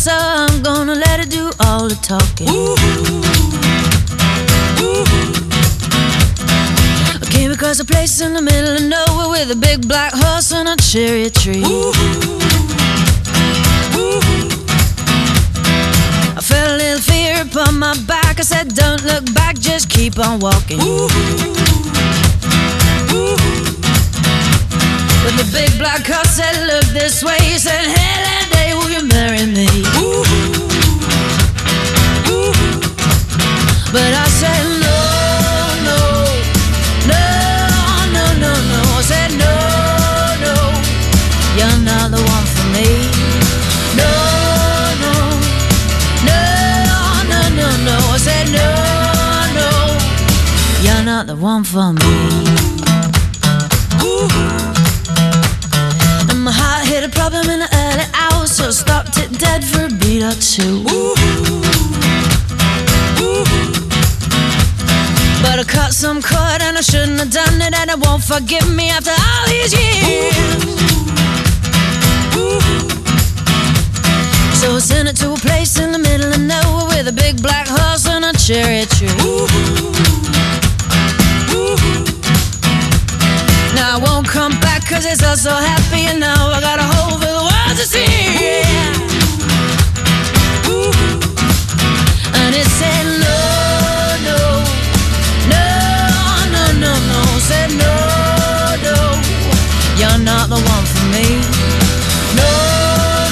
So I'm gonna let it do all the talking. I came across a place in the middle of nowhere with a big black horse and a cherry tree. I felt a little fear upon my back. I said, Don't look back, just keep on walking. But the big black horse said, Look this way. He said, Hey, that day, will you marry me? But I said, No, no, no, no, no, no. I said, No, no, you're not the one for me. No, no, no, no, no, no. I said, No, no, you're not the one for me. And problem in the early hours, so stopped it dead for a beat or two. But I cut some cord and I shouldn't have done it, and it won't forgive me after all these years. So I sent it to a place in the middle of nowhere with a big black horse and a cherry tree. Cause it's all so happy and now I got a hole for the world to see. And it said no, no, no, no, no, no. Said no, no, you're not the one for me. No,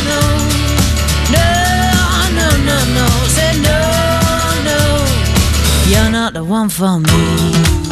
no, no, no, no, no. Said no, no, you're not the one for me.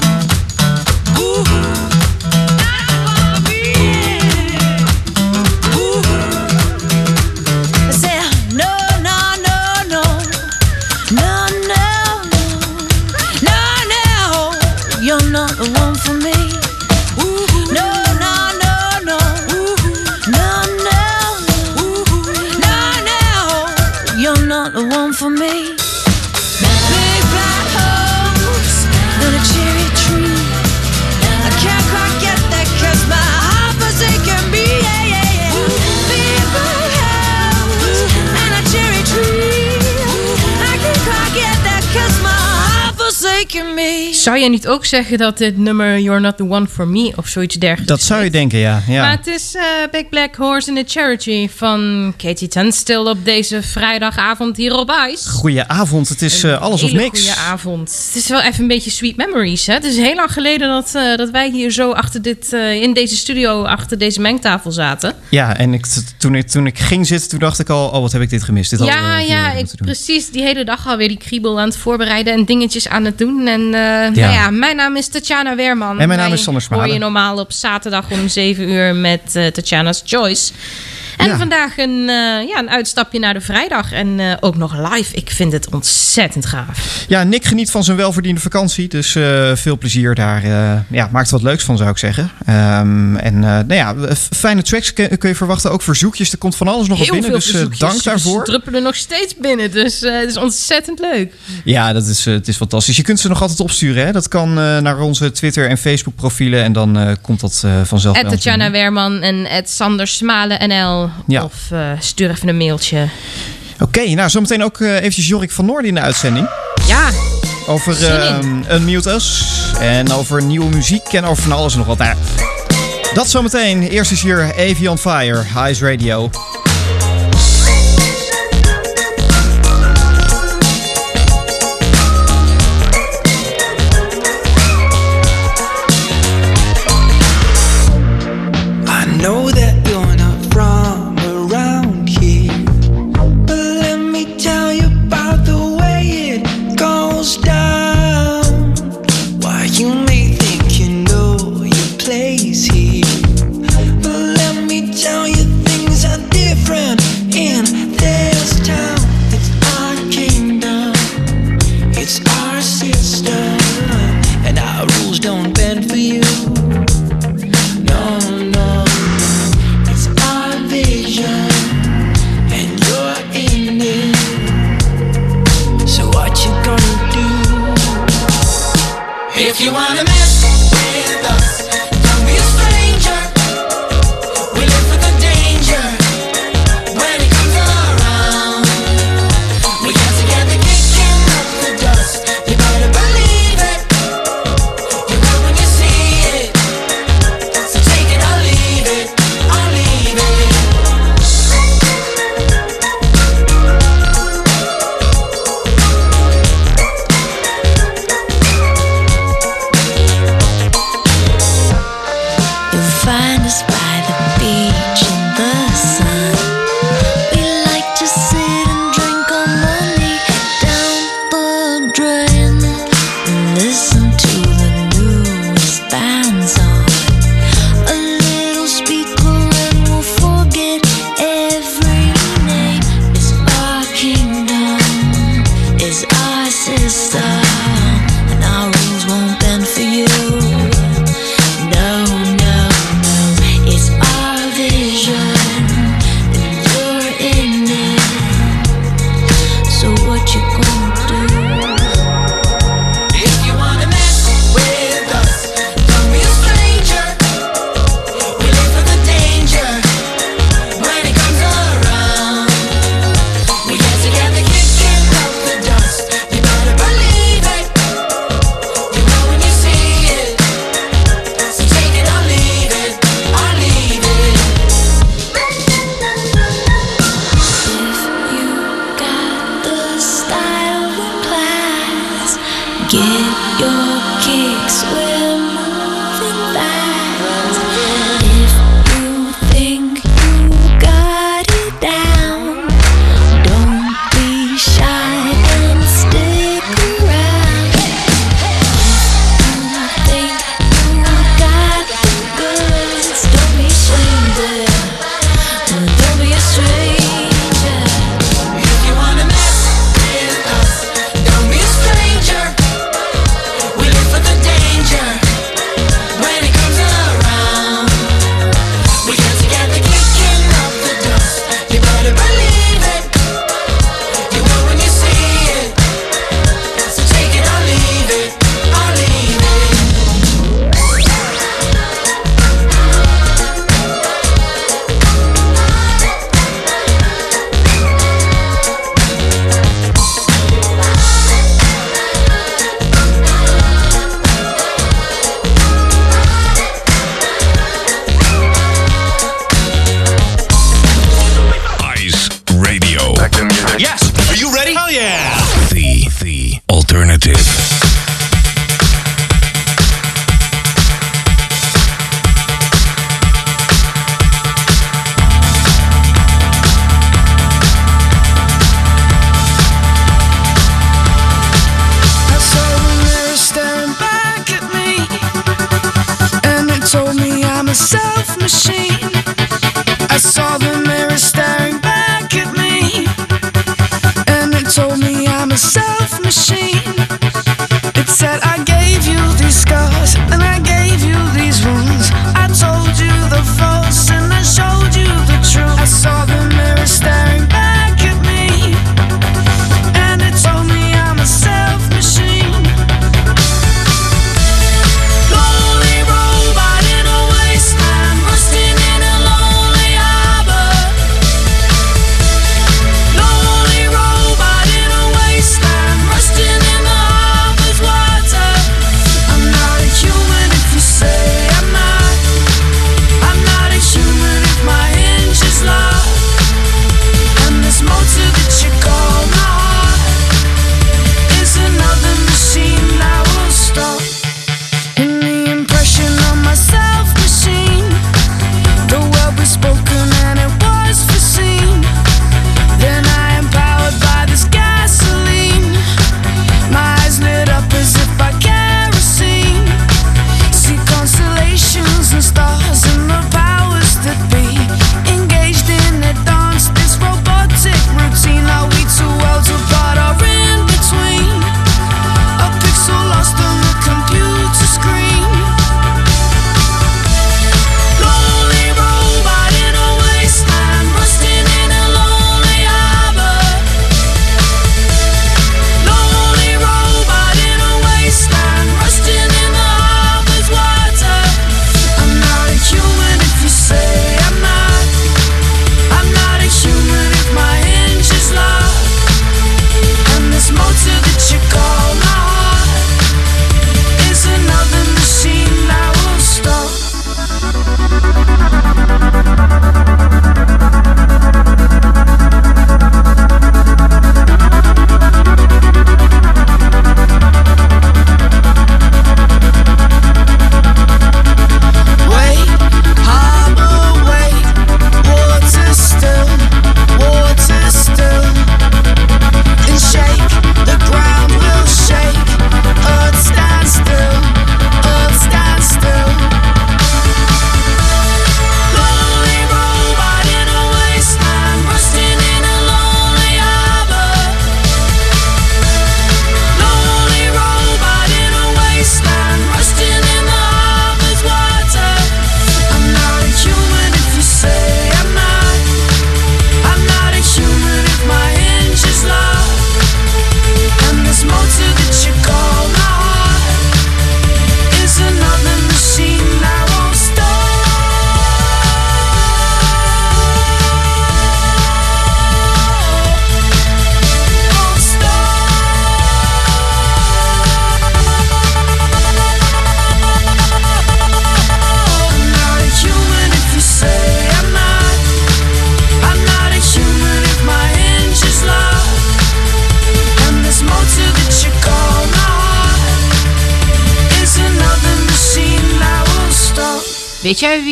Zou je niet ook zeggen dat dit nummer You're Not The One For Me of zoiets dergelijks Dat zou je denken, ja. ja. Maar het is eh, Big Black Horse and the Charity van Katie Tunstall op deze vrijdagavond hier op Ice. Goedenavond, het is eh, alles of niks. goede avond. Het is wel even een beetje sweet memories. Hè? Het is heel lang geleden dat, eh, dat wij hier zo achter dit, eh, in deze studio achter deze mengtafel zaten. Ja, en ik, toen, ik, toen ik ging zitten, toen dacht ik al, oh wat heb ik dit gemist. Dit ja, ja, ik, precies. Die hele dag alweer die kriebel aan het voorbereiden en dingetjes aan het doen. En eh, nou ja, mijn naam is Tatjana Weerman. En mijn naam is Sander Smalen. hoor je normaal op zaterdag om 7 uur met eh, Tatjana's Choice. En Ja. vandaag een, eh, ja, een uitstapje naar de vrijdag. En eh, ook nog live. Ik vind het ontzettend gaaf. Ja, Nick geniet van zijn welverdiende vakantie. Dus eh, veel plezier daar. ja, maakt er wat leuks van, zou ik zeggen. Ehm, en nou ja, fijne tracks kun, je verwachten. Ook verzoekjes. Er komt van alles nog op binnen. veel Dus dank daarvoor. Ze druppelen nog steeds binnen. Dus het is ontzettend leuk. Ja, dat is, het is fantastisch. Je kunt ze nog altijd opsturen. Hè? Dat kan naar onze Twitter- en Facebook-profielen. En dan komt dat vanzelf At ons Tatjana. Weerman en at Sander Smalen NL. Ja. Of eh, stuur even een mailtje. Oké, nou zometeen ook eh, eventjes Jorik van Noorden in de uitzending. Ja, Over uh, Unmute Us. En over nieuwe muziek en over van alles en nog wat. Nou, dat zometeen. Eerst is hier Avi on Fire, Highs Radio.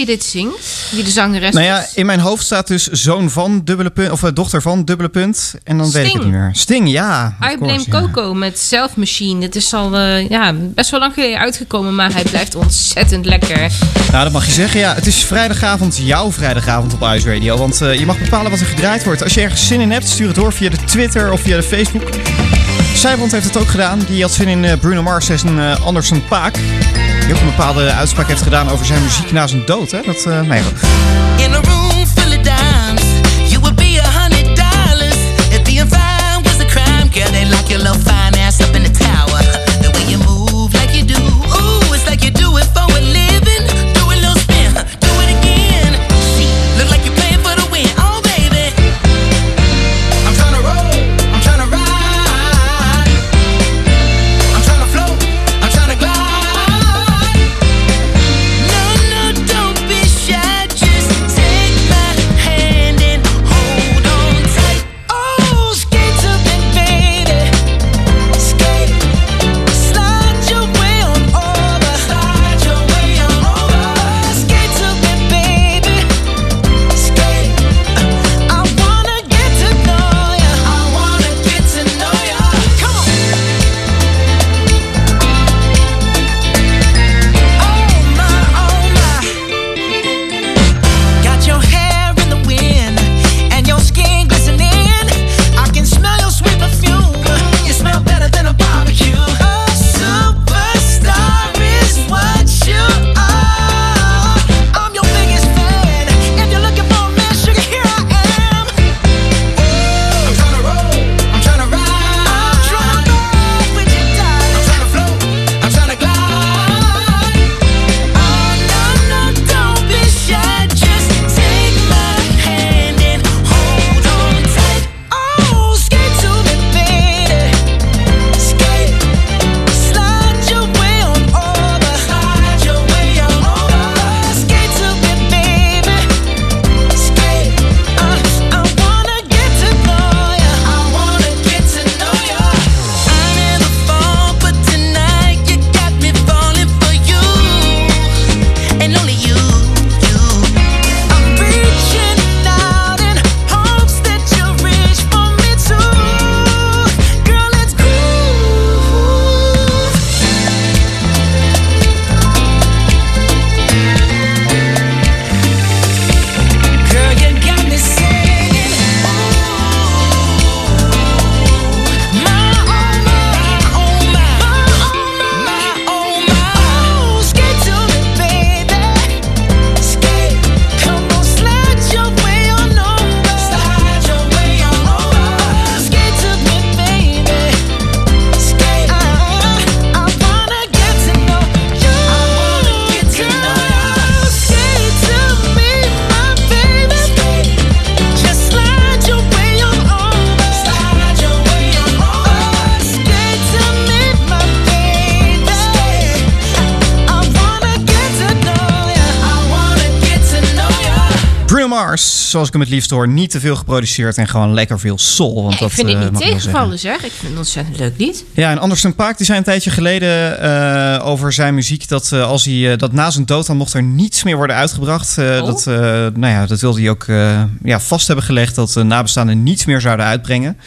Wie dit zingt? Wie de zangeres Nou ja, in mijn hoofd staat dus zoon van dubbele punt, of eh, dochter van dubbele punt. En dan weet ik het niet meer. Sting, ja. I Blame ja. Coco met Self Machine. Dit is al eh, ja, best wel lang geleden uitgekomen, maar hij blijft ontzettend lekker. Nou, dat mag je zeggen. Ja, het is vrijdagavond, jouw vrijdagavond op Ice Radio. Want eh, je mag bepalen wat er gedraaid wordt. Als je ergens zin in hebt, stuur het door via de Twitter of via de Facebook. Zijbrand heeft het ook gedaan. Die had zin in eh, Bruno Mars en eh, Anderson Paak. Die ook een bepaalde uitspraak heeft gedaan over zijn muziek na zijn dood. Hè? Dat, eh nee. In zoals ik hem het liefst hoor, niet te veel geproduceerd en gewoon lekker veel soul. Want dat, ik vind eh, het niet wel zeggen. tegenvallen, zeg. Ik vind het ontzettend leuk lied. Ja, en Anderson Paak die zei een tijdje geleden eh, over zijn muziek dat eh, als hij eh, dat na zijn dood dan mocht er niets meer worden uitgebracht. Eh, Oh. Dat, eh, nou ja, dat wilde hij ook eh, ja, vast hebben gelegd dat de nabestaanden niets meer zouden uitbrengen.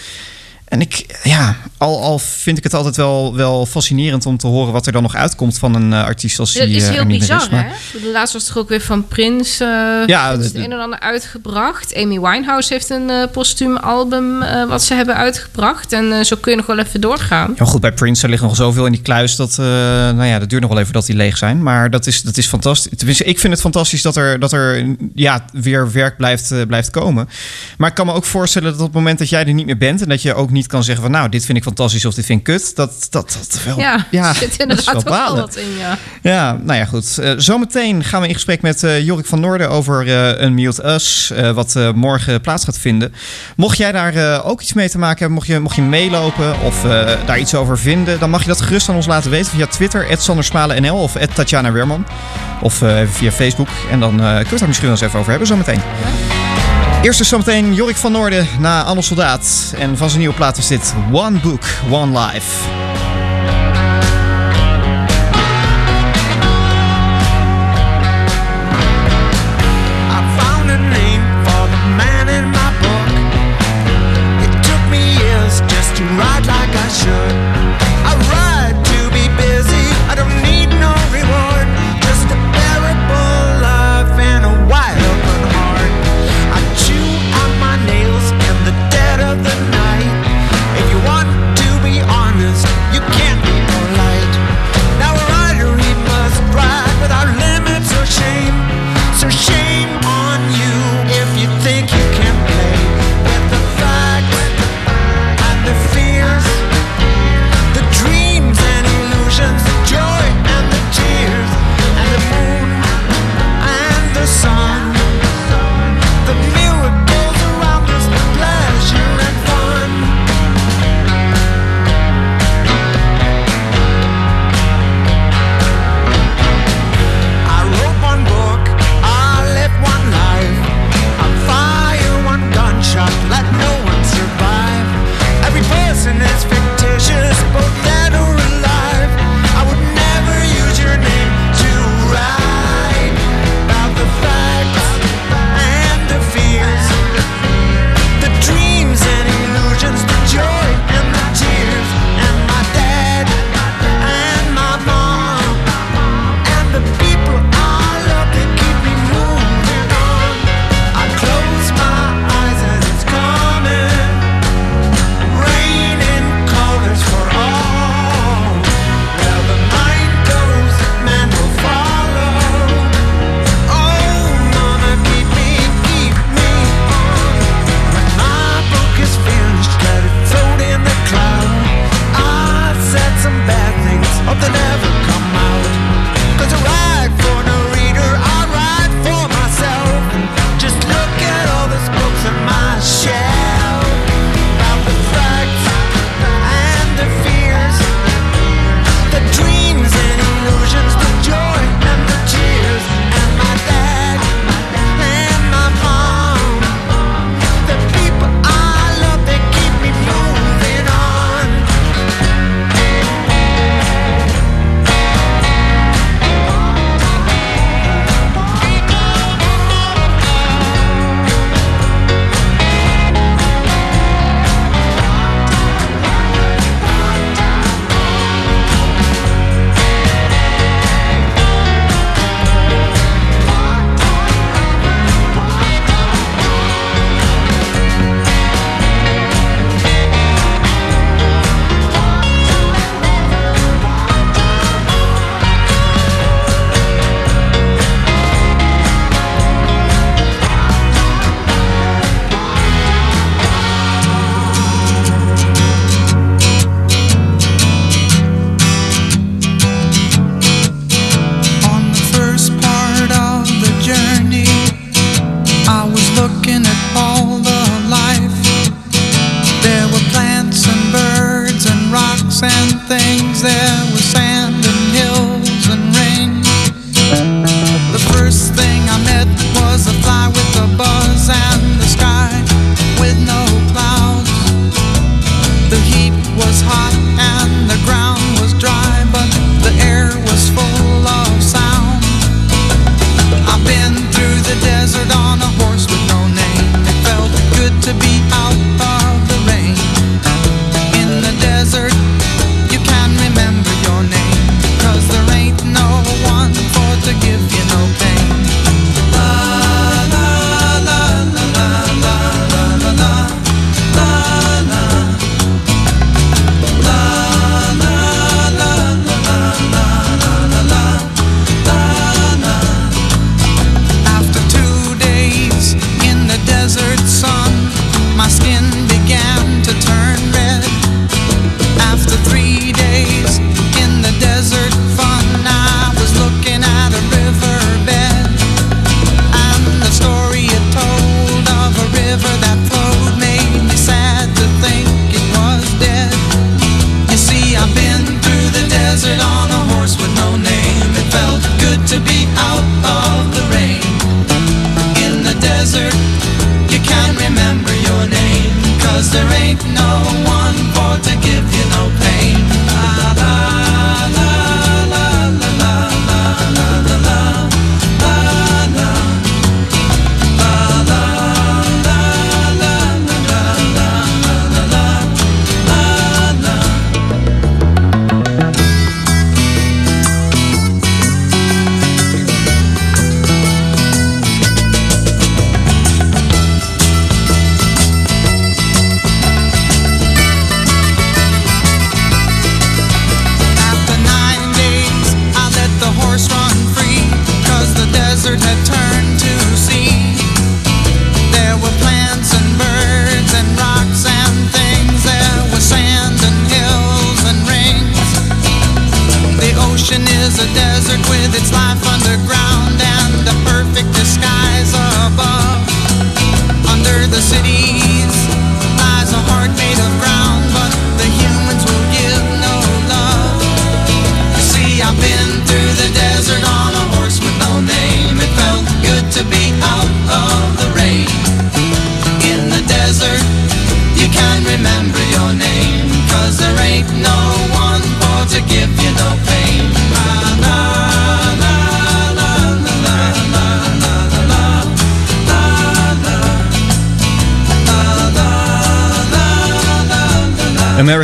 En ik, ja, al, al vind ik het altijd wel, wel fascinerend om te horen wat er dan nog uitkomt van een eh, artiest als Dat hij is eh, heel er bizar, is. Maar- hè? De laatste was toch ook weer van Prince. eh Ja, het dat- een en ander uitgebracht. Amy Winehouse heeft een eh postuum album wat ze hebben uitgebracht. En zo kun je nog wel even doorgaan. Ja, goed, bij Prince er ligt nog zoveel in die kluis dat, nou ja, dat duurt nog wel even dat die leeg zijn. Maar dat is, dat is fantastisch. Tenminste, ik vind het fantastisch dat er, dat er ja, weer werk blijft, blijft komen. Maar ik kan me ook voorstellen dat op het moment dat jij er niet meer bent en dat je ook niet kan zeggen van, nou, dit vind ik fantastisch of dit vind ik kut, dat dat, dat wel. Ja, ja zit inderdaad wel ook wel wat in, ja. Ja, nou ja, goed. Eh, zometeen gaan we in gesprek met eh, Jorik van Noorden over eh Unmute Us, wat morgen plaats gaat vinden. Mocht jij daar ook iets mee te maken hebben, mocht je, mocht je meelopen of daar iets over vinden, dan mag je dat gerust aan ons laten weten via Twitter, @sandersmalenNL of Tatjana Weerman. Of via Facebook. En dan kunnen we het daar misschien wel eens even over hebben zometeen. Eerst is zometeen Jorik van Noorden na Anne Soldaat. En van zijn nieuwe plaat is dit One Book, One Life.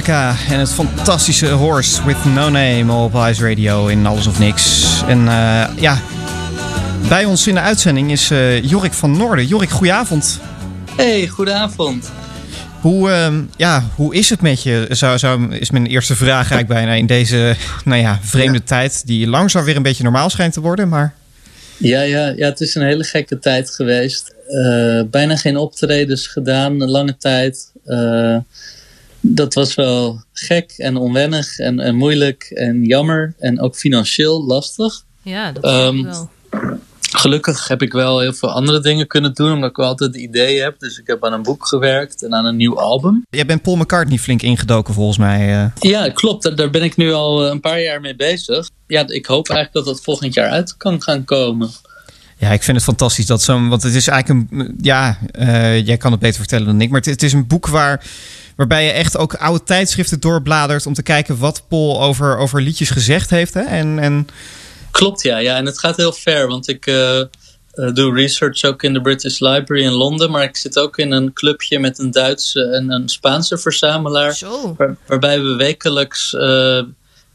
America en het fantastische Horse with No Name op Ice Radio in Alles of Niks. En eh, ja, bij ons in de uitzending is eh, Jorik van Noorden. Jorik, goedenavond. Hey, goedenavond. Hoe, ehm, ja, hoe is het met je? Zou, zou, is mijn eerste vraag eigenlijk bijna in deze nou ja, vreemde tijd... die langzaam weer een beetje normaal schijnt te worden, maar... Ja, ja, ja, het is een hele gekke tijd geweest. Eh, bijna geen optredens gedaan, een lange tijd. Dat was wel gek en onwennig en, en moeilijk en jammer. En ook financieel lastig. Ja, dat is wel. Gelukkig heb ik wel heel veel andere dingen kunnen doen, omdat ik wel altijd ideeën heb. Dus ik heb aan een boek gewerkt en aan een nieuw album. Jij bent Paul McCartney flink ingedoken volgens mij. eh. Ja, klopt. Daar- Daar ben ik nu al eh, een paar jaar mee bezig. Ja, ik hoop eigenlijk dat dat volgend jaar uit kan gaan komen. Ja, ik vind het fantastisch dat zo'n. Want het is eigenlijk een. Ja, eh, jij kan het beter vertellen dan ik. Maar het, het is een boek waar. Waarbij je echt ook oude tijdschriften doorbladert. om te kijken wat Paul over, over liedjes gezegd heeft. Hè? En, en Klopt, ja. ja. En het gaat heel ver, want ik eh, eh, doe research ook in de British Library in Londen. Maar ik zit ook in een clubje met een Duitse en een Spaanse verzamelaar. Waar- waarbij we wekelijks eh,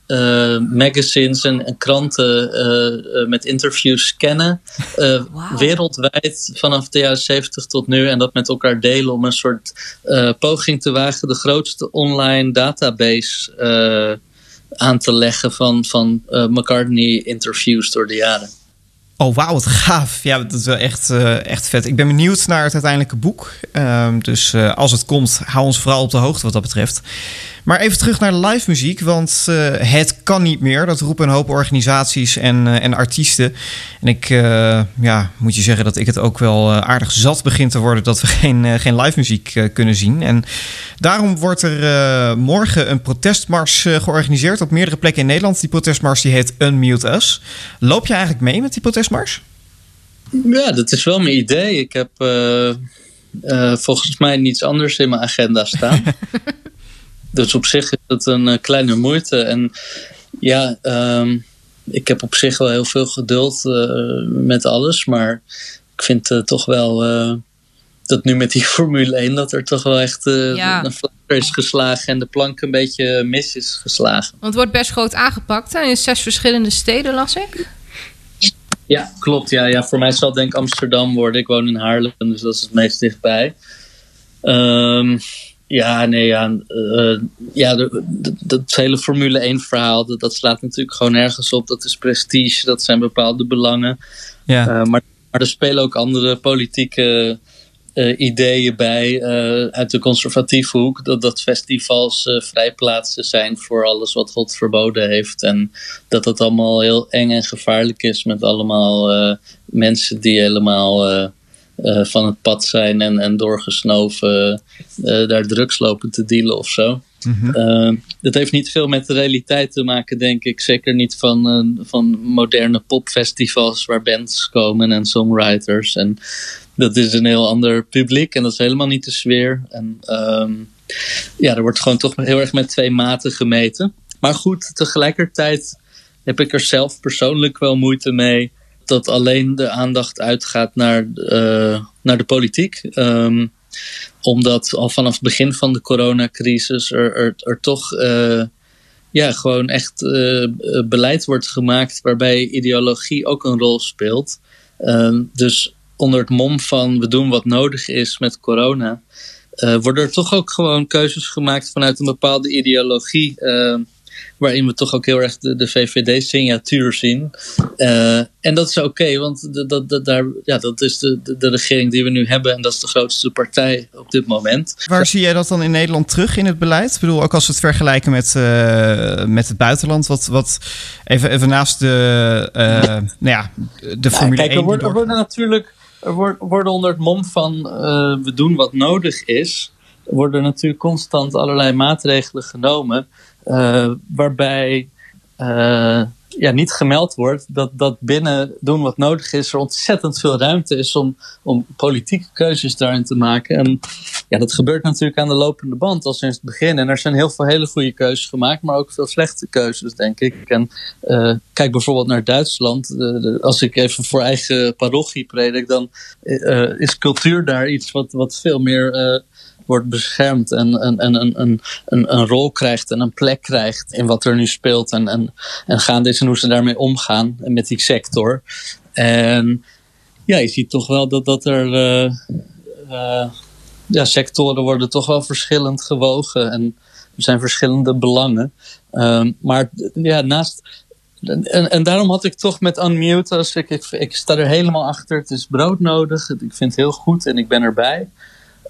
eh, magazines en, en kranten eh, eh, met interviews scannen. eh, Wereldwijd vanaf de jaren 70 tot nu. En dat met elkaar delen om een soort eh, poging te wagen. De grootste online database eh, aan te leggen van, van eh, McCartney interviews door de jaren. Oh, wauw, wat gaaf. Ja, dat is wel echt, echt vet. Ik ben benieuwd naar het uiteindelijke boek. Ehm, dus eh, als het komt, hou ons vooral op de hoogte wat dat betreft. Maar even terug naar live muziek, want eh, het kan niet meer. Dat roepen een hoop organisaties en, eh, en artiesten. En ik eh, ja, moet je zeggen dat ik het ook wel aardig zat begint te worden... dat we geen, geen live muziek kunnen zien. En daarom wordt er morgen een protestmars georganiseerd... op meerdere plekken in Nederland. Die protestmars die heet Unmute Us. Loop je eigenlijk mee met die protestmars? Ja, dat is wel mijn idee. Ik heb volgens mij niets anders in mijn agenda staan. dus op zich is het een eh, kleine moeite. En ja, ehm, ik heb op zich wel heel veel geduld eh, met alles. Maar ik vind eh, toch wel dat nu met die Formule 1 dat er toch wel echt eh Ja. een is geslagen en de plank een beetje mis is geslagen. Want het wordt best groot aangepakt hè? in zes verschillende steden, las ik. Ja, klopt. Ja, ja, voor mij zal het denk ik Amsterdam worden. Ik woon in Haarlem, dus dat is het meest dichtbij. Ehm, ja, nee, ja. eh, ja de- de- dat hele Formule 1 verhaal, dat, dat slaat natuurlijk gewoon ergens op. Dat is prestige, dat zijn bepaalde belangen. Ja. Eh, maar, maar er spelen ook andere politieke eh, ideeën bij uit de conservatieve hoek. Dat, dat festivals vrijplaatsen zijn voor alles wat God verboden heeft. En dat het allemaal heel eng en gevaarlijk is met allemaal mensen die helemaal eh, eh, van het pad zijn en, en doorgesnoven eh, daar drugs lopen te dealen of zo. Eh, dat heeft niet veel met de realiteit te maken, denk ik. Zeker niet van, eh, van moderne popfestivals waar bands komen en songwriters. En dat is een heel ander publiek en dat is helemaal niet de sfeer. En ehm, ja, er wordt gewoon toch heel erg met twee maten gemeten. Maar goed, tegelijkertijd heb ik er zelf persoonlijk wel moeite mee dat alleen de aandacht uitgaat naar, eh, naar de politiek. Ehm, omdat al vanaf het begin van de coronacrisis er, er, er toch eh, ja, gewoon echt eh, beleid wordt gemaakt waarbij ideologie ook een rol speelt. Ehm, dus onder het mom van we doen wat nodig is met corona, worden er toch ook gewoon keuzes gemaakt vanuit een bepaalde ideologie. Waarin we toch ook heel erg de, de VVD-signatuur zien. Eh, en dat is oké, want de, dat, dat, daar, ja, dat is de, de, de regering die we nu hebben en dat is de grootste partij op dit moment. Waar zie jij dat dan in Nederland terug in het beleid? Ik bedoel, ook als we het vergelijken met, eh, met het buitenland. Wat, wat even, even naast de, eh, nou ja, de Formule kijk, 1. er, er worden natuurlijk er worden onder het mom van eh, we doen wat nodig is, worden natuurlijk constant allerlei maatregelen genomen. Eh, waarbij eh, ja, niet gemeld wordt dat, dat binnen doen wat nodig is, er ontzettend veel ruimte is om, om politieke keuzes daarin te maken. En ja, dat gebeurt natuurlijk aan de lopende band al sinds het begin. En er zijn heel veel hele goede keuzes gemaakt, maar ook veel slechte keuzes, denk ik. En eh, kijk bijvoorbeeld naar Duitsland. Als ik even voor eigen parochie predik, dan is cultuur daar iets wat, wat veel meer wordt beschermd en, en, en een, een, een, rol krijgt en een plek krijgt in wat er nu speelt. En, en, en gaande is en hoe ze daarmee omgaan met die sector. En ja, je ziet toch wel dat, dat er. eh, eh, ja, sectoren worden toch wel verschillend gewogen. En er zijn verschillende belangen. Ehm, maar ja, naast. En, en daarom had ik toch met Unmute, als ik, ik, ik sta er helemaal achter. Het is broodnodig. Ik vind het heel goed en ik ben erbij.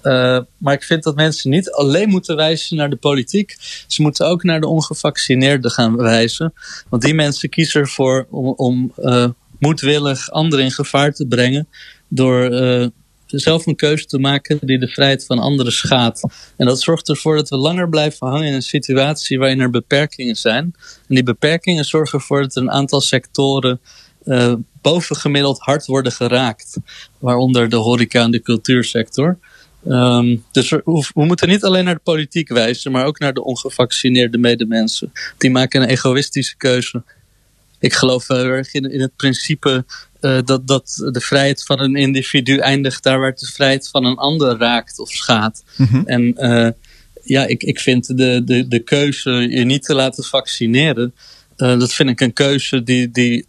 Eh, maar ik vind dat mensen niet alleen moeten wijzen naar de politiek. Ze moeten ook naar de ongevaccineerden gaan wijzen. Want die mensen kiezen ervoor om, eh, moedwillig anderen in gevaar te brengen. Door eh, zelf een keuze te maken die de vrijheid van anderen schaadt. En dat zorgt ervoor dat we langer blijven hangen in een situatie waarin er beperkingen zijn. En die beperkingen zorgen ervoor dat een aantal sectoren bovengemiddeld hard worden geraakt. Waaronder de horeca en de cultuursector. Ehm, dus we, we moeten niet alleen naar de politiek wijzen, maar ook naar de ongevaccineerde medemensen. Die maken een egoïstische keuze. Ik geloof heel erg in, in het principe eh, dat, dat de vrijheid van een individu eindigt daar waar het de vrijheid van een ander raakt of schaadt. Mhm. En eh, ja, ik, ik vind de, de, de keuze je niet te laten vaccineren, eh, dat vind ik een keuze die. die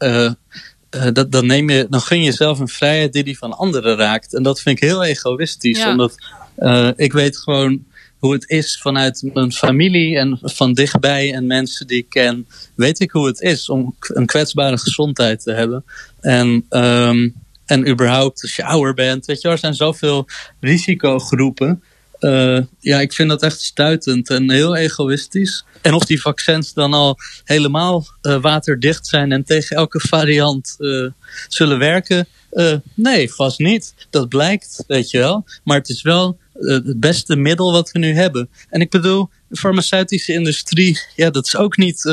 eh, dat, dan, neem je, dan gun je jezelf een vrijheid die die van anderen raakt. En dat vind ik heel egoïstisch. Ja. Omdat eh, ik weet gewoon hoe het is vanuit mijn familie en van dichtbij en mensen die ik ken. Weet ik hoe het is om een kwetsbare gezondheid te hebben. En, ehm, en überhaupt als je ouder bent. Weet je, er zijn zoveel risicogroepen. Eh, ja, ik vind dat echt stuitend en heel egoïstisch. En of die vaccins dan al helemaal eh, waterdicht zijn en tegen elke variant eh, zullen werken. nee, vast niet. Dat blijkt, weet je wel. Maar het is wel het beste middel wat we nu hebben. En ik bedoel, de farmaceutische industrie, ja, dat is ook niet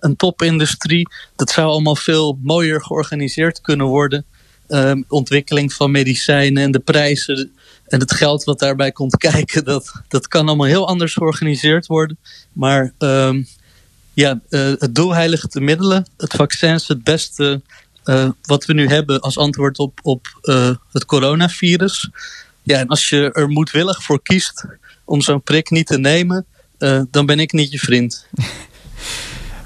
een topindustrie. Dat zou allemaal veel mooier georganiseerd kunnen worden. Ehm, ontwikkeling van medicijnen en de prijzen en het geld wat daarbij komt kijken, dat, dat kan allemaal heel anders georganiseerd worden. Maar ehm, ja, eh, het doel heiligt de middelen. Het vaccin is het beste eh, wat we nu hebben als antwoord op, op eh, het coronavirus. Ja, en als je er moedwillig voor kiest om zo'n prik niet te nemen, dan ben ik niet je vriend.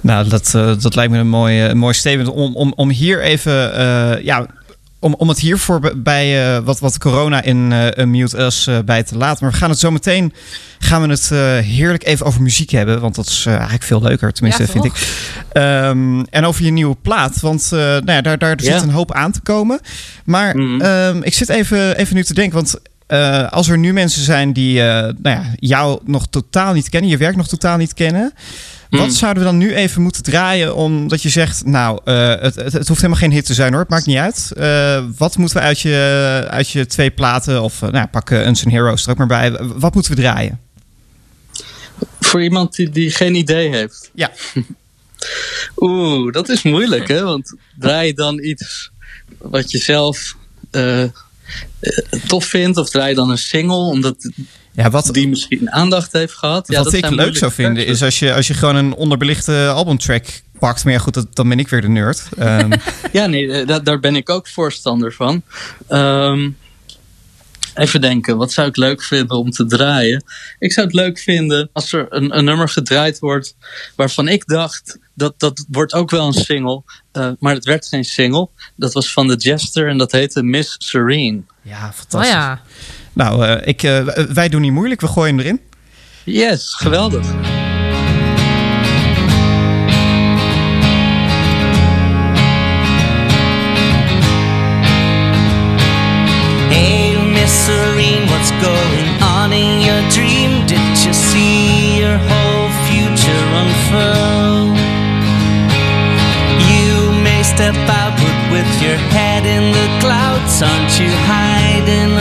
Nou, dat, dat lijkt me een mooi, een mooi statement om, om, om hier even, ja, om, om het hiervoor bij eh, wat, wat corona in eh Mute Us eh, bij te laten. Maar we gaan het zo meteen, gaan we het heerlijk even over muziek hebben, want dat is eigenlijk veel leuker, tenminste Ja, vind ik. Ehm, en over je nieuwe plaat, want nou ja, daar, daar Ja. zit een hoop aan te komen. Maar Mhm. ehm, ik zit even, even nu te denken, want als er nu mensen zijn die nou ja, jou nog totaal niet kennen, je werk nog totaal niet kennen. Wat Mhm. zouden we dan nu even moeten draaien omdat je zegt, nou, eh, het, het, het hoeft helemaal geen hit te zijn hoor, het maakt niet uit. Eh, wat moeten we uit je, uit je twee platen, of eh, nou, pak uh, Unseen Heroes er ook maar bij, wat moeten we draaien? Voor iemand die, die geen idee heeft. Ja. Oeh, dat is moeilijk hè, want draai je dan iets wat je zelf tof vindt, of draai je dan een single omdat Ja, wat, die misschien aandacht heeft gehad? Ja, wat dat ik zijn leuk zou vinden is als je, als je gewoon een onderbelichte albumtrack pakt. Maar ja, goed, dat, dan ben ik weer de nerd. Ehm, Ja, nee, eh, da- daar ben ik ook voorstander van. Ehm, even denken, wat zou ik leuk vinden om te draaien? Ik zou het leuk vinden als er een, een nummer gedraaid wordt waarvan ik dacht dat dat wordt ook wel een single, eh, maar het werd geen single. Dat was van The Jester en dat heette Miss Serene. ja, Oh fantastisch. ja. Nou, eh, ik, eh, wij doen niet moeilijk, we gooien hem erin. Yes, geweldig. Hey, Miss Serene, what's going on in your dream? Did you see your whole future unfurl? You may step outward with your head in the clouds. Aren't you hiding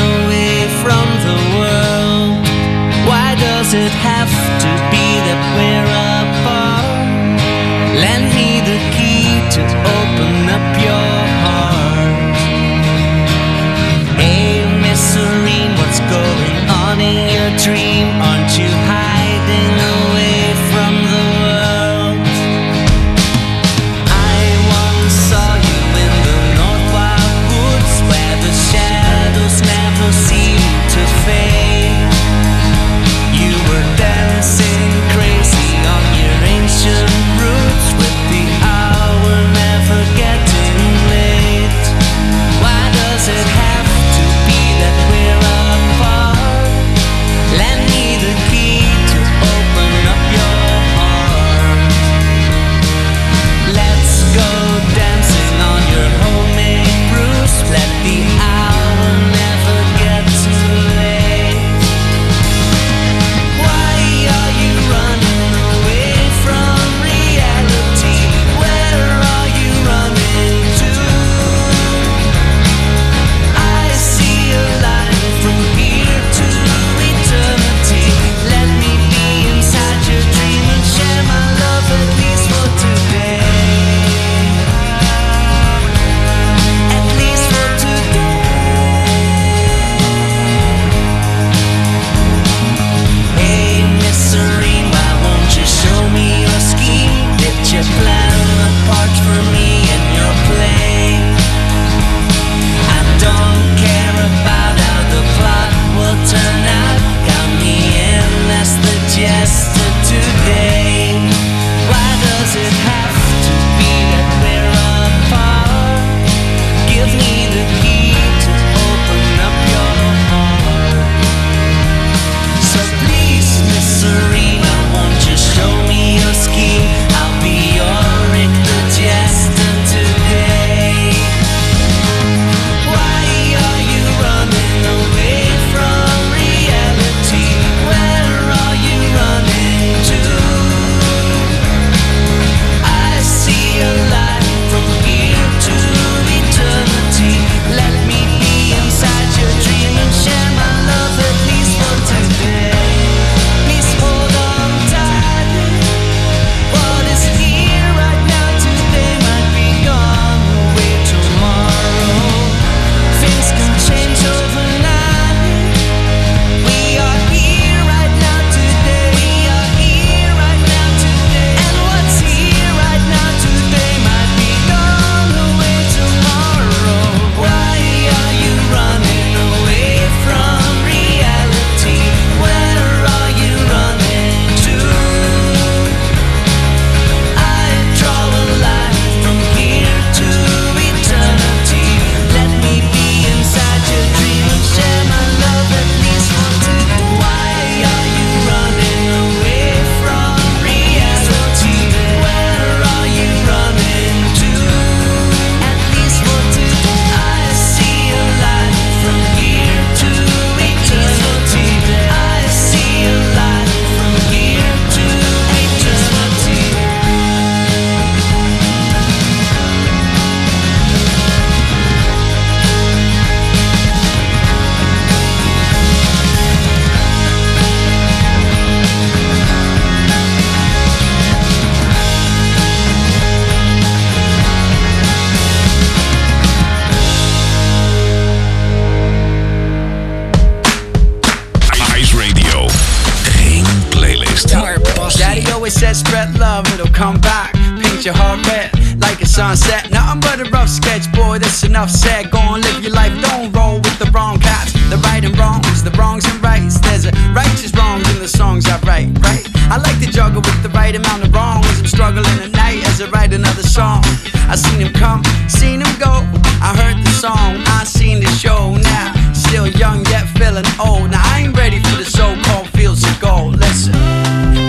enough said. Go on, live your life, don't roll with the wrong cats. The right and wrongs, the wrongs and rights. There's a righteous wrongs in the songs I write, right? I like to juggle with the right amount of wrongs. I'm struggling at night as I write another song. I seen him come, seen him go. I heard the song, I seen the show now. Still young yet feeling old. Now I ain't ready for the so-called fields of gold. Listen,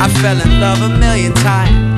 I fell in love a million times,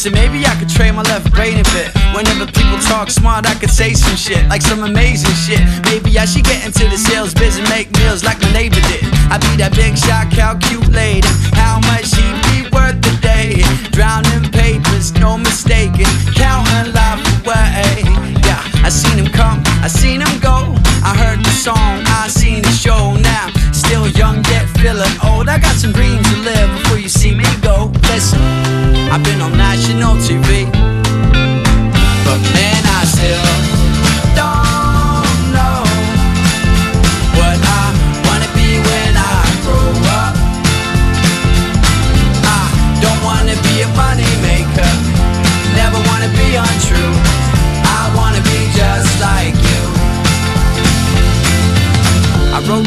So maybe I could trade my left brain a bit. Whenever people talk smart, I could say some shit, like some amazing shit. Maybe I should get into the sales biz and make meals like my neighbor did. I'd be that big shot calculating how much he worth a day. Drowning papers, no mistaking, counting life away. Yeah, I seen him come, I seen him go. I heard the song, I seen the show. Now, still young yet feeling old. I got some dreams to live before you see me go. Listen, I've been on national TV, but man, I still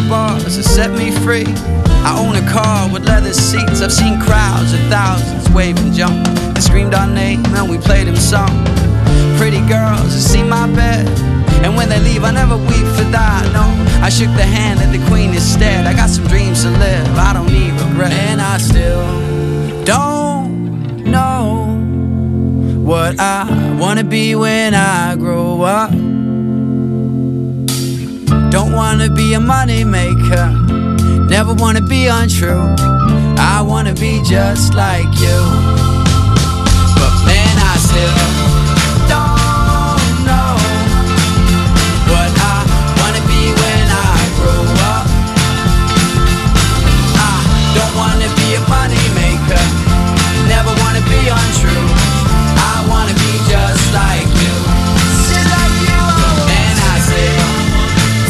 bars that set me free. I own a car with leather seats. I've seen crowds of thousands wave and jump and screamed our name and we played them song. Pretty girls that see my bed. And when they leave, I never weep for that. No, I shook the hand of the queen instead. I got some dreams to live. I don't need regret. And I still don't know what I wanna be when I grow up. Don't wanna be a money maker, never wanna be untrue. I wanna be just like you. But man, I still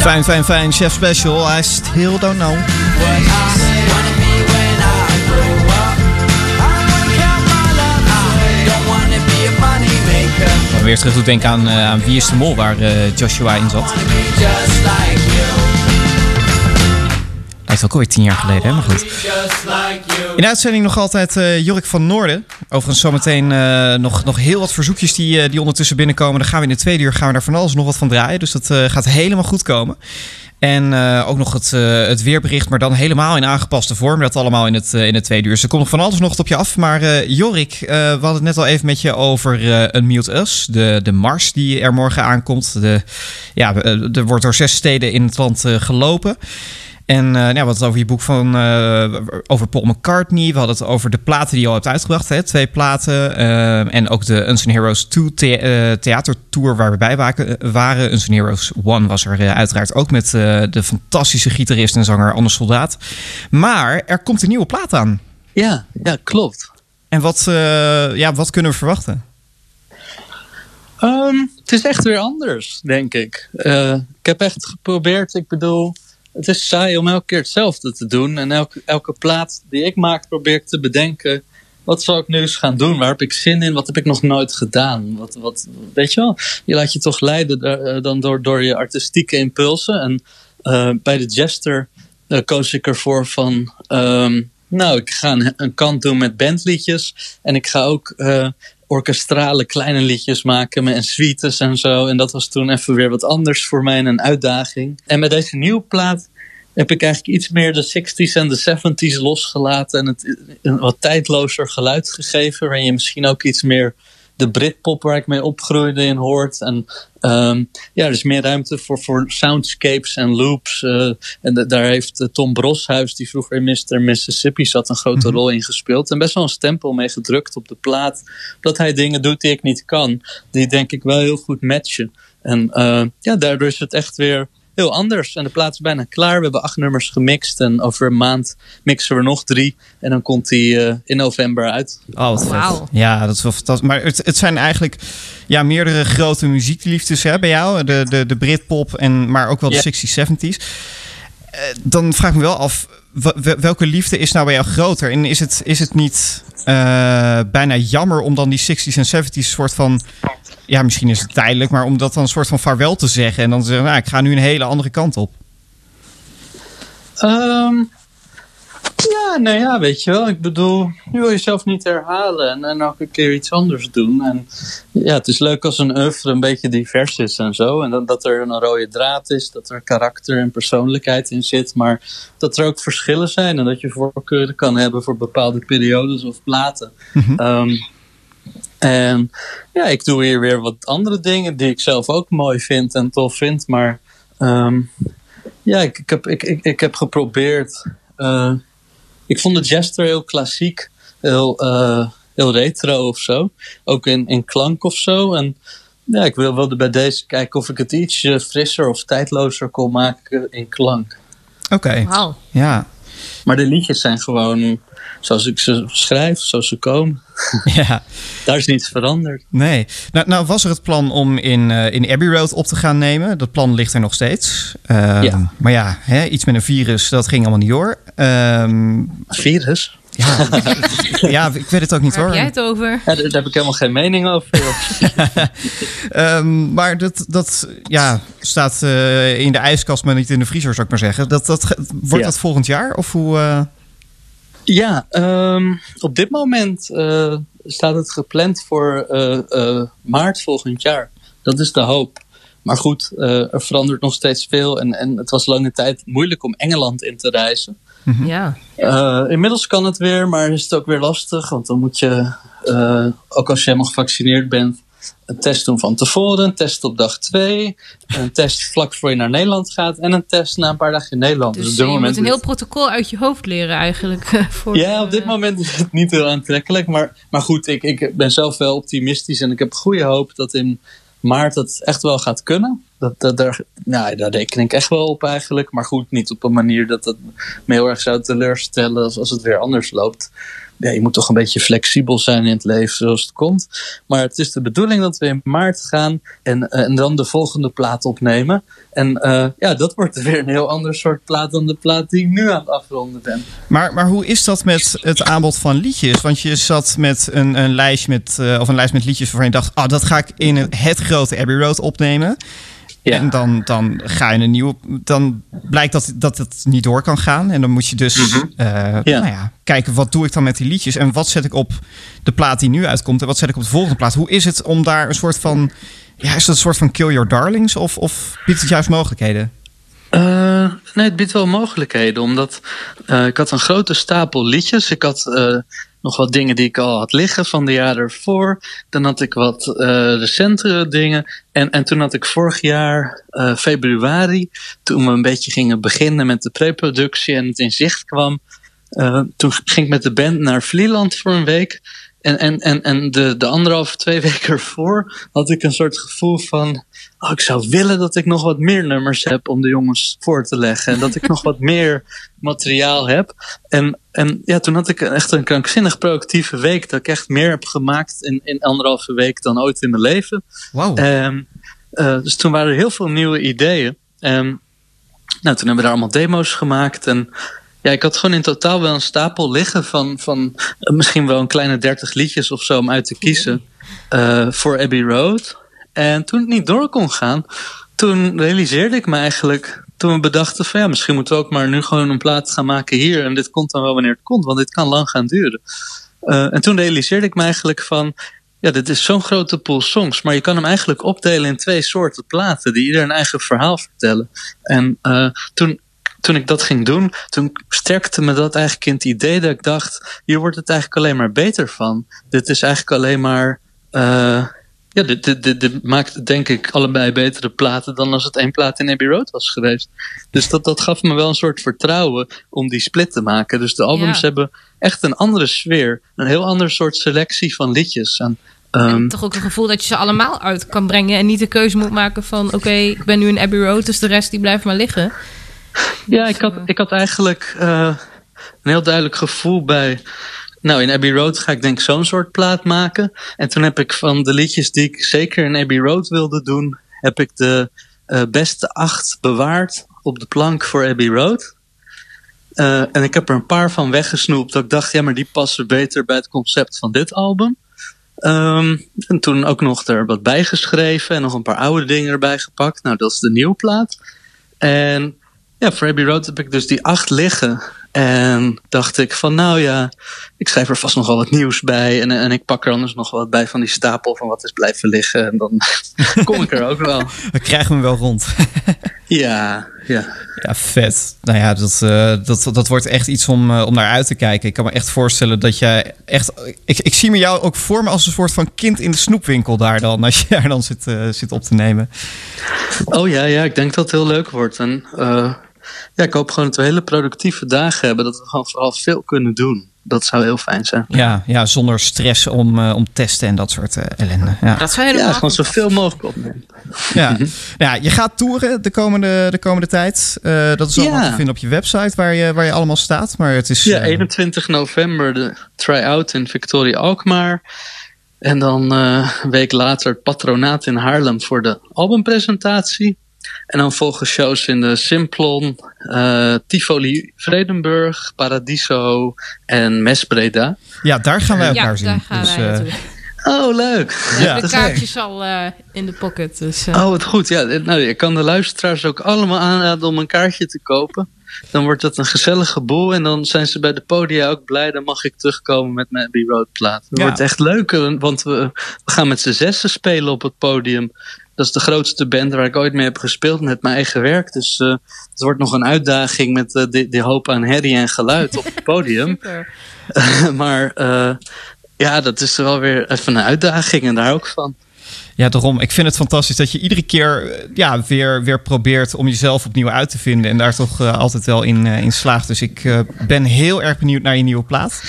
Fijn, fijn, fijn. Chef Special. I still don't know. Weer terug te denken aan, eh, aan Wie is de Mol, waar eh, Joshua in zat. Lijkt ook alweer tien jaar geleden? Maar goed. In uitzending nog altijd eh, Jorik van Noorden. Overigens zometeen eh nog, nog heel wat verzoekjes die, eh, die ondertussen binnenkomen. Dan gaan we in de tweede uur gaan we daar van alles nog wat van draaien. Dus dat gaat helemaal goed komen. En ook nog het, het weerbericht, maar dan helemaal in aangepaste vorm. Dat allemaal in het, in het tweede uur. Dus er komt nog van alles nog op je af. Maar Jorik, we hadden het net al even met je over uh, Unmute Us. De, de mars die er morgen aankomt. De, ja, er wordt door zes steden in het land gelopen. En eh nou, ja, wat het over je boek van eh, over Paul McCartney. We hadden het over de platen die je al hebt uitgebracht. Hè? Twee platen. eh, en ook de Unseen Heroes 2 the eh, theatertour waar we bij waren. Unseen Heroes 1 was er uiteraard ook met de fantastische gitarist en zanger Anne Soldaat. Maar er komt een nieuwe plaat aan. Ja, ja klopt. En wat, ja, wat kunnen we verwachten? Ehm, het is echt weer anders, denk ik. Ik heb echt geprobeerd, ik bedoel, het is saai om elke keer hetzelfde te doen. En elke, elke plaat die ik maak, probeer ik te bedenken. Wat zal ik nu eens gaan doen? Waar heb ik zin in? Wat heb ik nog nooit gedaan? Wat, wat, weet je wel? Je laat je toch leiden eh, dan door, door je artistieke impulsen. En eh, bij de Jester eh, koos ik ervoor van... ehm, nou, ik ga een, kant doen met bandliedjes. En ik ga ook orkestrale kleine liedjes maken met en suites en zo. En dat was toen even weer wat anders voor mij en een uitdaging. En met deze nieuwe plaat heb ik eigenlijk iets meer de 60s en de 70s losgelaten. En het een wat tijdlozer geluid gegeven. Waarin je misschien ook iets meer de Britpop waar ik mee opgroeide in hoort. En ehm, ja, er is meer ruimte voor, voor soundscapes en loops. eh, en da- daar heeft eh, Tom Broshuis, die vroeger in Mr. Mississippi zat, een grote rol in gespeeld. En best wel een stempel mee gedrukt op de plaat. Dat hij dingen doet die ik niet kan. Die denk ik wel heel goed matchen. En eh, ja, daardoor is het echt weer heel anders. En de plaat is bijna klaar. We hebben acht nummers gemixt. En over een maand mixen we nog drie. En dan komt die eh, in november uit. Oh, wat. Wauw. Ja, dat is wel fantastisch. Maar het, het zijn eigenlijk ja, meerdere grote muziekliefdes hè, bij jou. De, de, de Britpop, en, maar ook wel de Ja. 60s, 70s. Eh, dan vraag ik me wel af, welke liefde is nou bij jou groter? En is het, is het niet eh, bijna jammer om dan die 60s en 70s soort van... Ja, misschien is het tijdelijk, maar om dat dan een soort van vaarwel te zeggen. En dan te zeggen, nou, ik ga nu een hele andere kant op. Ehm, ja, nou ja, weet je wel. Ik bedoel, je wil jezelf niet herhalen en, en een keer iets anders doen. En ja, het is leuk als een oeuvre een beetje divers is en zo. En dat, dat er een rode draad is, dat er karakter en persoonlijkheid in zit. Maar dat er ook verschillen zijn en dat je voorkeuren kan hebben voor bepaalde periodes of platen. Ehm, en ja, ik doe hier weer wat andere dingen die ik zelf ook mooi vind en tof vind. Maar ehm, ja, ik, ik, heb, ik, ik, ik heb geprobeerd. eh, ik vond de Jester heel klassiek, heel, eh, heel retro of zo. Ook in, in klank of zo. En ja, ik wil, wilde bij deze kijken of ik het ietsje frisser of tijdlozer kon maken in klank. Oké, Wauw. ja. Maar de liedjes zijn gewoon zoals ik ze schrijf, zoals ze komen. ja. Daar is niets veranderd. Nee. Nou, nou was er het plan om in, eh, in Abbey Road op te gaan nemen. Dat plan ligt er nog steeds. Ehm, Ja. Maar ja, hè, iets met een virus, dat ging allemaal niet door. Ehm, Virus? ja, ja, ik weet het ook niet Waar hoor. heb jij het over? Ja, daar, daar heb ik helemaal geen mening over. Ehm, maar dat, dat ja, staat eh, in de ijskast, maar niet in de vriezer, zou ik maar zeggen. Dat, dat, wordt Ja. dat volgend jaar? Of hoe? Ja, ehm, op dit moment eh, staat het gepland voor eh, eh, maart volgend jaar. Dat is de hoop. Maar goed, eh, er verandert nog steeds veel. En, en het was lange tijd moeilijk om Engeland in te reizen. Ja. Eh, inmiddels kan het weer, maar is het ook weer lastig. Want dan moet je, eh, ook als je helemaal gevaccineerd bent, een test doen van tevoren. Een test op dag twee. Een test vlak voor je naar Nederland gaat. En een test na een paar dagen in Nederland. Dus op je moet een heel protocol uit je hoofd leren eigenlijk. eh, Voor, ja, op dit moment is het niet heel aantrekkelijk. Maar, maar goed, ik, ik ben zelf wel optimistisch. En ik heb goede hoop dat in maart het echt wel gaat kunnen. Dat, dat, daar, nou, daar reken ik echt wel op eigenlijk. Maar goed, niet op een manier dat het me heel erg zou teleurstellen als, als het weer anders loopt. Ja, je moet toch een beetje flexibel zijn in het leven zoals het komt. Maar het is de bedoeling dat we in maart gaan en, eh, en dan de volgende plaat opnemen. En eh, ja, dat wordt weer een heel ander soort plaat dan de plaat die ik nu aan het afronden ben. Maar, maar hoe is dat met het aanbod van liedjes? Want je zat met een, een lijst met, eh, of een lijst met liedjes waarvan je dacht, ah, dat ga ik in het grote Abbey Road opnemen. Ja. En dan, dan ga je een nieuwe. Dan blijkt dat, dat het niet door kan gaan. En dan moet je dus eh, Nou ja, kijken wat doe ik dan met die liedjes. En wat zet ik op de plaat die nu uitkomt. En wat zet ik op de volgende plaat. Hoe is het om daar een soort van. Ja, is dat een soort van kill your darlings? Of, of biedt het juist mogelijkheden? Eh, nee, het biedt wel mogelijkheden. Omdat eh, ik had een grote stapel liedjes. Ik had eh, nog wat dingen die ik al had liggen van de jaren ervoor. Dan had ik wat eh, recentere dingen. En, en toen had ik vorig jaar, eh, februari, toen we een beetje gingen beginnen met de preproductie en het in zicht kwam. eh, toen ging ik met de band naar Vlieland voor een week. En, en, en, en de, de anderhalf, twee weken ervoor had ik een soort gevoel van... Oh, ik zou willen dat ik nog wat meer nummers heb om de jongens voor te leggen. En dat ik nog wat meer materiaal heb. En, en ja, toen had ik echt een krankzinnig productieve week. Dat ik echt meer heb gemaakt in, in anderhalve week dan ooit in mijn leven. Wow. Ehm, eh, dus toen waren er heel veel nieuwe ideeën. Ehm, nou, toen hebben we daar allemaal demo's gemaakt. En ja, ik had gewoon in totaal wel een stapel liggen van, van eh, misschien wel een kleine dertig liedjes of zo om uit te kiezen eh, voor Abbey Road. En toen het niet door kon gaan, toen realiseerde ik me eigenlijk, toen we bedachten van ja, misschien moeten we ook maar nu gewoon een plaat gaan maken hier. En dit komt dan wel wanneer het komt, want dit kan lang gaan duren. Eh, en toen realiseerde ik me eigenlijk van, ja, dit is zo'n grote pool songs, maar je kan hem eigenlijk opdelen in twee soorten platen die ieder een eigen verhaal vertellen. En eh, toen, toen ik dat ging doen, toen sterkte me dat eigenlijk in het idee dat ik dacht, hier wordt het eigenlijk alleen maar beter van. Dit is eigenlijk alleen maar, eh, ja, dit, dit, dit, dit maakt denk ik allebei betere platen dan als het één plaat in Abbey Road was geweest. Dus dat, dat gaf me wel een soort vertrouwen om die split te maken. Dus de albums Ja. hebben echt een andere sfeer, een heel ander soort selectie van liedjes. En Ehm, Toch ook een gevoel dat je ze allemaal uit kan brengen. En niet de keuze moet maken van... Oké, ik ben nu in Abbey Road, dus de rest die blijft maar liggen. Ja, ik had, ik had eigenlijk eh, een heel duidelijk gevoel bij. Nou, in Abbey Road ga ik denk ik zo'n soort plaat maken. En toen heb ik van de liedjes die ik zeker in Abbey Road wilde doen, heb ik de eh, beste acht bewaard op de plank voor Abbey Road. Eh, en ik heb er een paar van weggesnoept. Dat ik dacht, ja, maar die passen beter bij het concept van dit album. Ehm, en toen ook nog er wat bijgeschreven en nog een paar oude dingen erbij gepakt. Nou, dat is de nieuwe plaat. En ja, voor Abbey Road heb ik dus die acht liggen. En dacht ik van, nou ja, ik schrijf er vast nog wel wat nieuws bij. En, en ik pak er anders nog wat bij van die stapel van wat is blijven liggen. En dan kom ik er ook wel. We krijgen hem wel rond. Ja, ja. Ja, vet. Nou ja, dat, eh, dat, dat wordt echt iets om, eh, om naar uit te kijken. Ik kan me echt voorstellen dat jij echt... Ik, ik zie me jou ook voor me als een soort van kind in de snoepwinkel daar dan. Als je daar dan zit, eh, zit op te nemen. Oh ja, ja, ik denk dat het heel leuk wordt. En ja, ik hoop gewoon dat we hele productieve dagen hebben. Dat we gewoon vooral veel kunnen doen. Dat zou heel fijn zijn. Ja, ja zonder stress om, eh, om testen en dat soort eh, ellende. Ja. Dat zou helemaal... Ja, gewoon zoveel mogelijk opnemen. Ja. ja, je gaat toeren de komende, de komende tijd. Eh, dat is allemaal Ja. te vinden op je website waar je, waar je allemaal staat. Maar het is... Ja, eh, 21 november de try-out in Victoria Alkmaar. En dan eh, een week later het patronaat in Haarlem voor de albumpresentatie. En dan volgen shows in de Simplon, eh, Tivoli Vredenburg, Paradiso en Mesbreda. ja, daar gaan wij elkaar Ja, zien. daar gaan Dus, wij eh. Oh, leuk. We Ja. hebben de kaartjes al eh, in de pocket. Dus, eh, Oh, wat goed. Ja, nou, ik kan de luisteraars ook allemaal aanraden om een kaartje te kopen. Dan wordt het een gezellige boel en dan zijn ze bij de podia ook blij. Dan mag ik terugkomen met mijn Abbey Road plaat. Het Ja. wordt echt leuk, eh, want we, we gaan met z'n zessen spelen op het podium. Dat is de grootste band waar ik ooit mee heb gespeeld met mijn eigen werk. Dus eh, het wordt nog een uitdaging met eh, die, die hoop aan herrie en geluid op het podium. super. maar eh, ja, dat is wel weer even een uitdaging en daar ook van. Ja, daarom. Ik vind het fantastisch dat je iedere keer eh, ja, weer, weer probeert om jezelf opnieuw uit te vinden. En daar toch eh, altijd wel in, eh, in slaagt. Dus ik ben heel erg benieuwd naar je nieuwe plaat.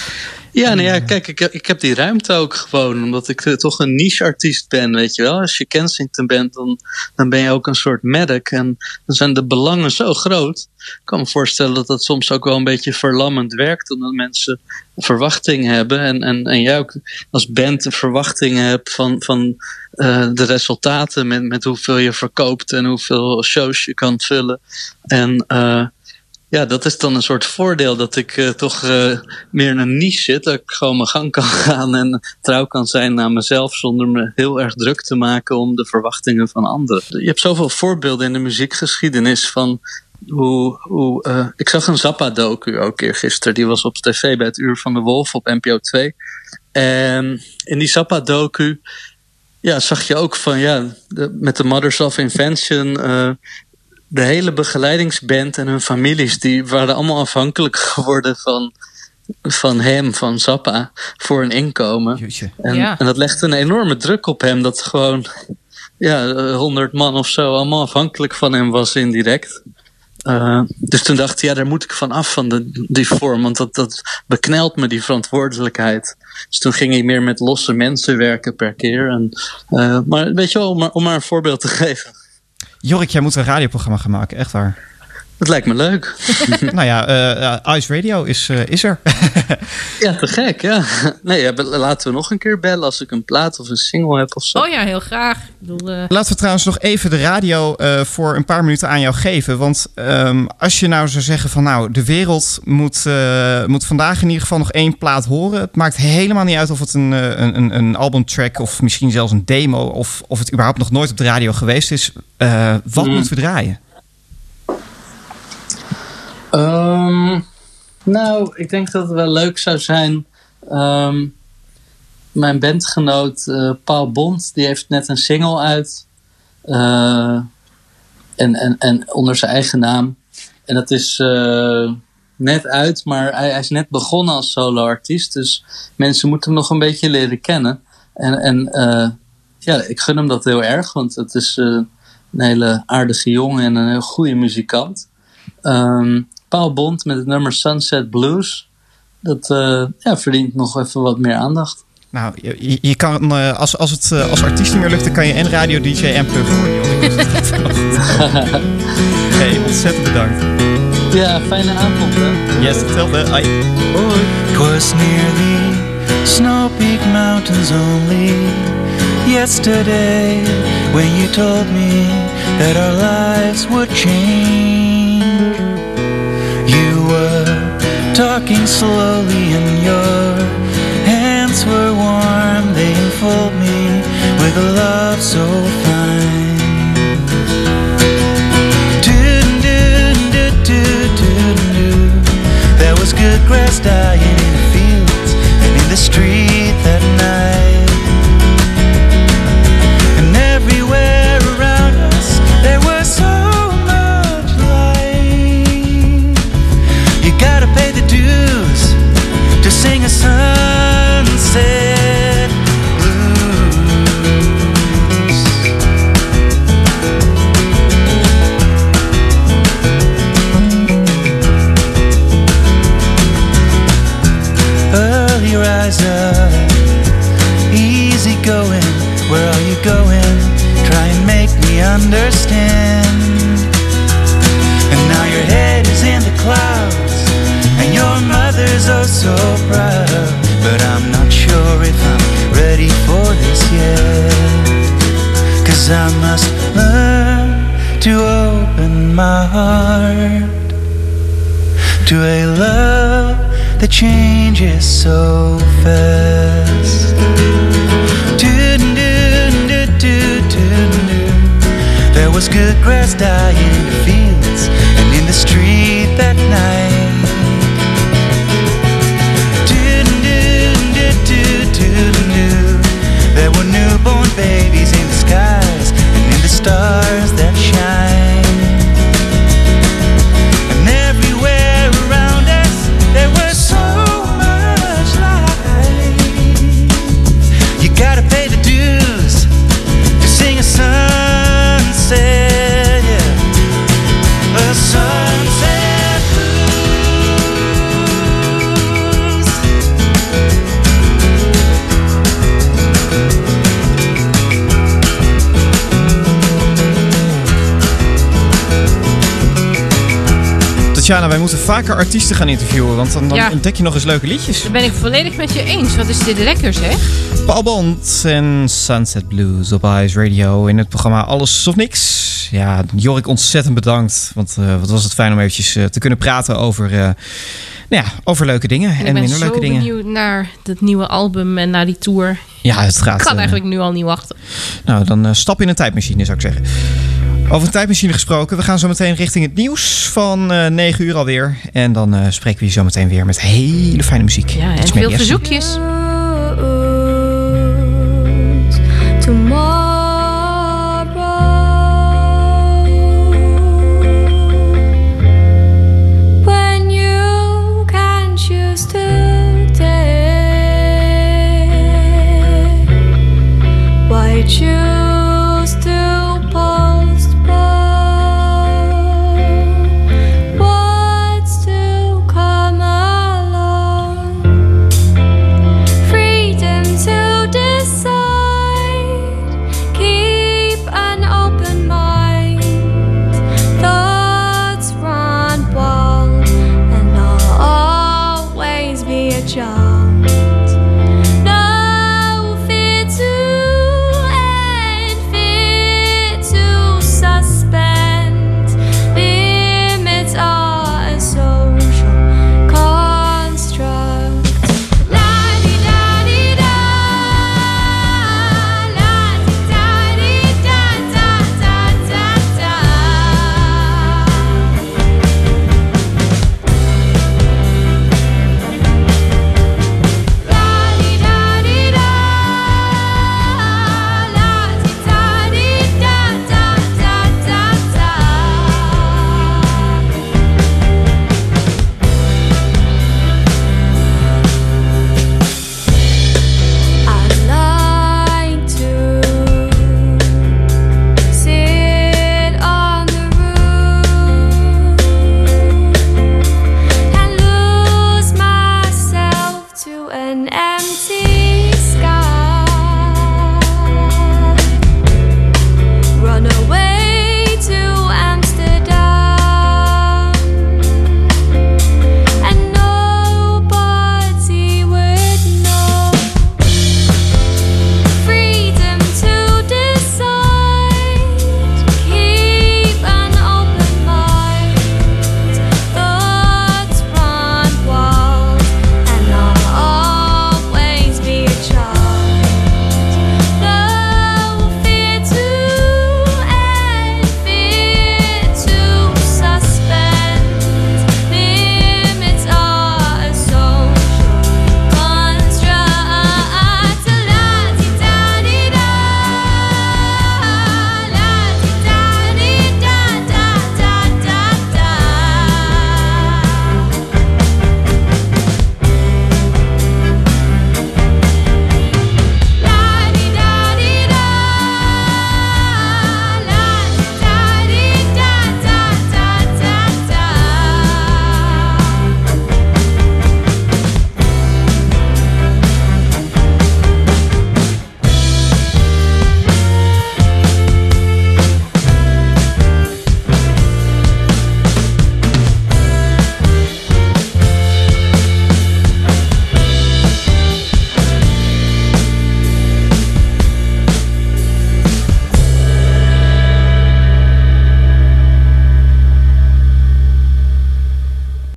Ja, nou ja, kijk, ik, ik heb die ruimte ook gewoon, omdat ik eh, toch een niche-artiest ben, weet je wel. Als je Kensington bent, dan, dan ben je ook een soort medic. En dan zijn de belangen zo groot. Ik kan me voorstellen dat dat soms ook wel een beetje verlammend werkt, omdat mensen verwachtingen hebben. En, en, en jij ook als band verwachtingen hebt van, van eh, de resultaten, met, met hoeveel je verkoopt en hoeveel shows je kan vullen. En eh, ja, dat is dan een soort voordeel dat ik eh, toch eh, meer in een niche zit. Dat ik gewoon mijn gang kan gaan en trouw kan zijn naar mezelf zonder me heel erg druk te maken om de verwachtingen van anderen. Je hebt zoveel voorbeelden in de muziekgeschiedenis van hoe. hoe eh, ik zag een Zappa-docu ook eergisteren. Die was op tv bij het Uur van de Wolf op NPO 2. En in die Zappa-docu ja, zag je ook van ja, met de Mothers of Invention. De hele begeleidingsband en hun families, die waren allemaal afhankelijk geworden van, van hem, van Zappa, voor een inkomen. En, Ja. en dat legde een enorme druk op hem, dat gewoon ja, honderd man of zo allemaal afhankelijk van hem was indirect. Eh, dus toen dacht ik, ja, daar moet ik van af van de, die vorm, want dat, dat beknelt me, die verantwoordelijkheid. Dus toen ging ik meer met losse mensen werken per keer. En, eh, maar weet je wel, om maar, om maar een voorbeeld te geven. Jorik, jij moet een radioprogramma gaan maken, echt waar. Dat lijkt me leuk. nou ja, eh, eh, Ice Radio is, eh, is er. Ja, te gek, ja. Nee, ja, laten we nog een keer bellen als ik een plaat of een single heb of zo. Oh ja, heel graag. Ik bedoel, Laten we trouwens nog even de radio eh, voor een paar minuten aan jou geven. Want ehm, als je nou zou zeggen van nou, de wereld moet, eh, moet vandaag in ieder geval nog één plaat horen. Het maakt helemaal niet uit of het een, een, een, een albumtrack of misschien zelfs een demo of, of het überhaupt nog nooit op de radio geweest is. Eh, wat Mm. moeten we draaien? Ehm, nou, ik denk dat het wel leuk zou zijn. Ehm, mijn bandgenoot eh, Paul Bond, die heeft net een single uit. Eh, en, en, en onder zijn eigen naam. En dat is eh, net uit, maar hij, hij is net begonnen als solo-artiest. Dus mensen moeten hem nog een beetje leren kennen. En, en ja, ik gun hem dat heel erg, want het is een hele aardige jongen en een heel goede muzikant. Ehm Paul Bond met het nummer Sunset Blues. Dat eh, ja, verdient nog even wat meer aandacht. Nou, je, je kan, eh, als, als het eh, als artiest niet meer lukt, dan kan je en radio DJ en plug goed. hey, ontzettend bedankt. Ja, fijne avond hè. Yes, hetzelfde. Ai. Twas near the snow peak mountains only yesterday when you told me that our lives would change. Were talking slowly and your hands were warm, they enfold me with a love so fine. There was good grass dying in the fields and in the street that night. Changes so fast. There was good grass dying vaker artiesten gaan interviewen, want dan, dan Ja. ontdek je nog eens leuke liedjes. Dat ben ik volledig met je eens. Wat is dit lekker zeg? Paul Bond en Sunset Blues op Ice Radio in het programma Alles of Niks. Ja, Jorik, ontzettend bedankt. Want eh, wat was het fijn om eventjes eh, te kunnen praten over, eh, nou ja, over leuke dingen En en, ik ben minder zo leuke dingen. benieuwd naar het nieuwe album en naar die tour. Ja, het gaat. Ik kan eigenlijk nu al niet wachten. Nou, dan stap in een tijdmachine, zou ik zeggen. Over een tijdmachine gesproken. We gaan zo meteen richting het nieuws van eh 9 uur alweer. En dan eh, spreken we je zo meteen weer met hele fijne muziek. Ja, en is veel verzoekjes. When you